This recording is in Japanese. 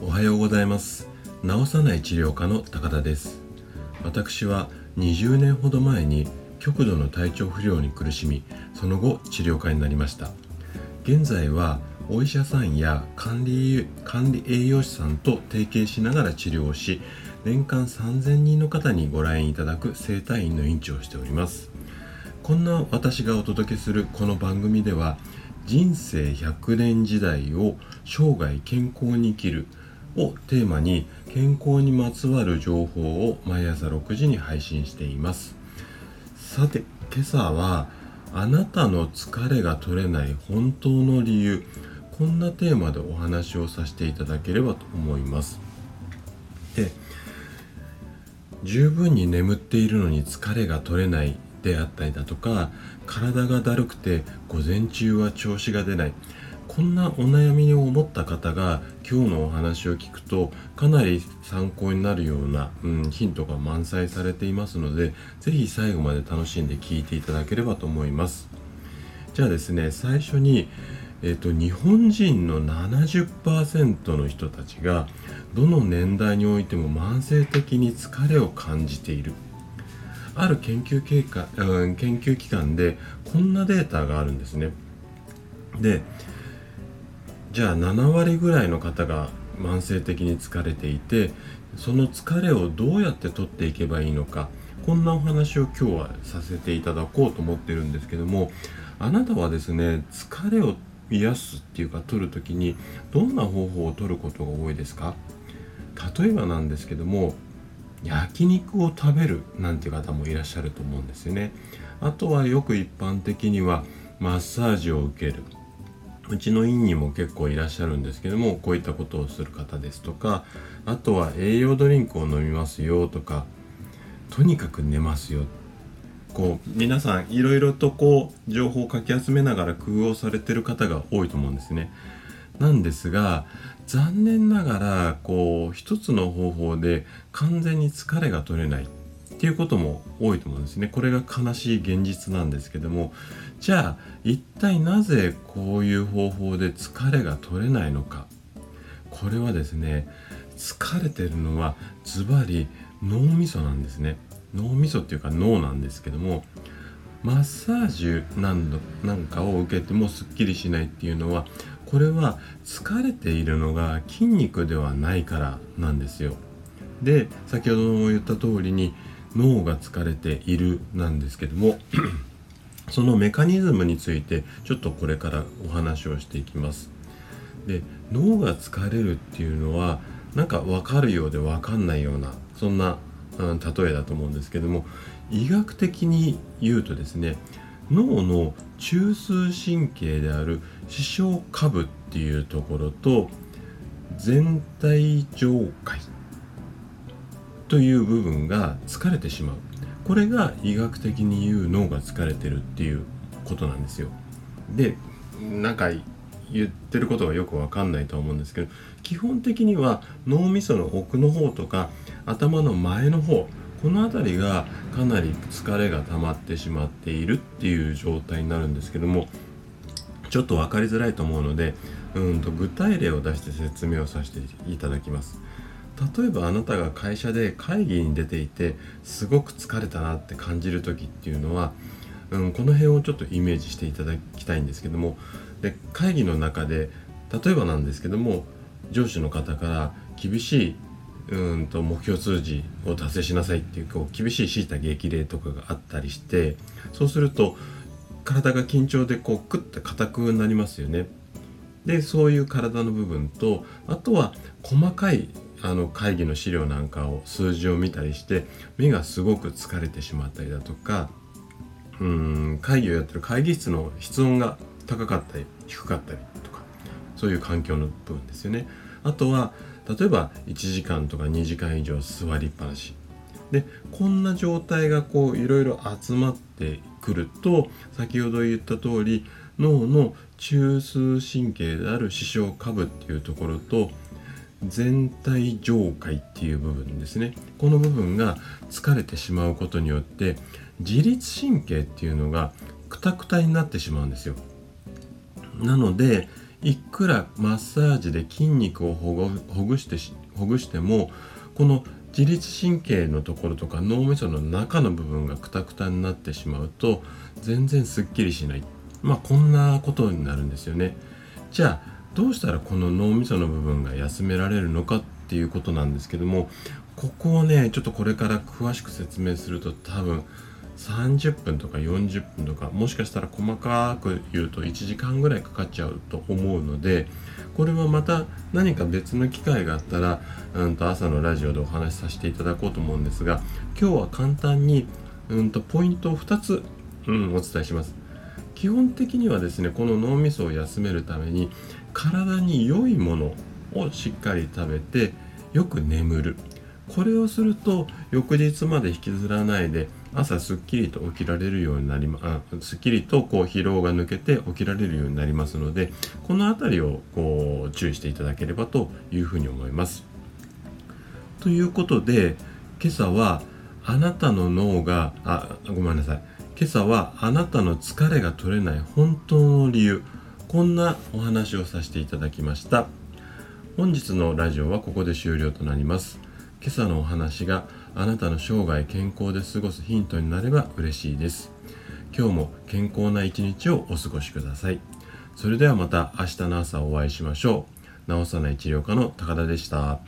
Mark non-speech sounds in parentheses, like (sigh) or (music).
おはようございます。治さない治療科の高田です。私は20年ほど前に極度の体調不良に苦しみその後治療科になりました。現在はお医者さんや管理管理栄養士さんと提携しながら治療をし年間3000人の方にご来院いただく整体院の院長をしております。こんな私がお届けするこの番組では人生100年時代を生涯健康に生きるをテーマに健康にまつわる情報を毎朝6時に配信しています。さて今朝はあなたの疲れが取れない本当の理由こんなテーマでお話をさせていただければと思います。で十分に眠っているのに疲れが取れないであったりだとか体がだるくて午前中は調子が出ない。こんなお悩みを持った方が今日のお話を聞くとかなり参考になるような、うん、ヒントが満載されていますので是非最後まで楽しんで聞いていただければと思います。じゃあですね最初にえーと、日本人の70%の人たちがどの年代においても慢性的に疲れを感じている。ある研究経過、うん、研究機関でこんなデータがあるんですね。でじゃあ7割ぐらいの方が慢性的に疲れていてその疲れをどうやって取っていけばいいのかこんなお話を今日はさせていただこうと思ってるんですけどもあなたはですね疲れを癒すっていうか取る時にどんな方法を取ることが多いですか？例えばなんですけども焼肉を食べるなんて方もいらっしゃると思うんですよね。あとはよく一般的にはマッサージを受ける。うちの院にも結構いらっしゃるんですけどもこういったことをする方ですとかあとは栄養ドリンクを飲みますよとかとにかく寝ますよ。こう皆さんいろいろとこう情報をかき集めながら工夫をされてる方が多いと思うんですね。なんですが残念ながらこう一つの方法で完全に疲れが取れないっていうことも多いと思うんですね。これが悲しい現実なんですけどもじゃあ一体なぜこういう方法で疲れが取れないのかこれはですね疲れてるのはズバリ脳みそなんですね。脳みそっていうか脳なんですけどもマッサージ何度なんかを受けてもすっきりしないっていうのはこれは疲れているのが筋肉ではないからなんですよ。で先ほども言った通りに脳が疲れているなんですけども (clears throat) そのメカニズムについてちょっとこれからお話をしていきます。で脳が疲れるっていうのはなんか分かるようで分かんないようなそんな例えだと思うんですけども医学的に言うとですね脳の中枢神経である視床下部っていうところと全体上界という部分が疲れてしまう。これが医学的に言う脳が疲れてるっていうことなんですよ。でなんか言ってることがよくわかんないと思うんですけど基本的には脳みその奥の方とか頭の前の方この辺りがかなり疲れが溜まってしまっているっていう状態になるんですけどもちょっと分かりづらいと思うのでうんと具体例を出して説明をさせていただきます。例えばあなたが会社で会議に出ていてすごく疲れたなって感じる時っていうのは、うん、この辺をちょっとイメージしていただきたいんですけどもで会議の中で例えばなんですけども上司の方から厳しいうんと目標数字を達成しなさいっていうこう厳しい強いた激励とかがあったりしてそうすると体が緊張でこうクッて硬くなりますよね。でそういう体の部分とあとは細かいあの会議の資料なんかを数字を見たりして目がすごく疲れてしまったりだとかうん会議をやってる会議室の室温が高かったり低かったりとかそういう環境の部分ですよね。あとは例えば1時間とか2時間以上座りっぱなし。でこんな状態がこういろいろ集まってくると先ほど言った通り脳の中枢神経である視床下部っていうところと全体上界っていう部分ですね。この部分が疲れてしまうことによって自律神経っていうのがくたくたになってしまうんですよ。なのでいくらマッサージで筋肉をほぐしてほぐしてもこの自律神経のところとか脳みその中の部分がクタクタになってしまうと全然すっきりしない。まあこんなことになるんですよね。じゃあどうしたらこの脳みその部分が休められるのかっていうことなんですけどもここをねちょっとこれから詳しく説明すると多分30分とか40分とかもしかしたら細かく言うと1時間ぐらいかかっちゃうと思うのでこれはまた何か別の機会があったら、うんと朝のラジオでお話しさせていただこうと思うんですが今日は簡単に、うんとポイントを2つ、うん、お伝えします。基本的にはですねこの脳みそを休めるために体に良いものをしっかり食べてよく眠る。これをすると翌日まで引きずらないで朝すっきりと起きられるようになりますっきりとこう疲労が抜けて起きられるようになりますのでこの辺りをこう注意していただければというふうに思います。ということで今朝はあなたの脳があごめんなさい。今朝はあなたの疲れが取れない本当の理由こんなお話をさせていただきました。本日のラジオはここで終了となります。今朝のお話があなたの生涯健康で過ごすヒントになれば嬉しいです。今日も健康な一日をお過ごしください。それではまた明日の朝お会いしましょう。治さない治療科の高田でした。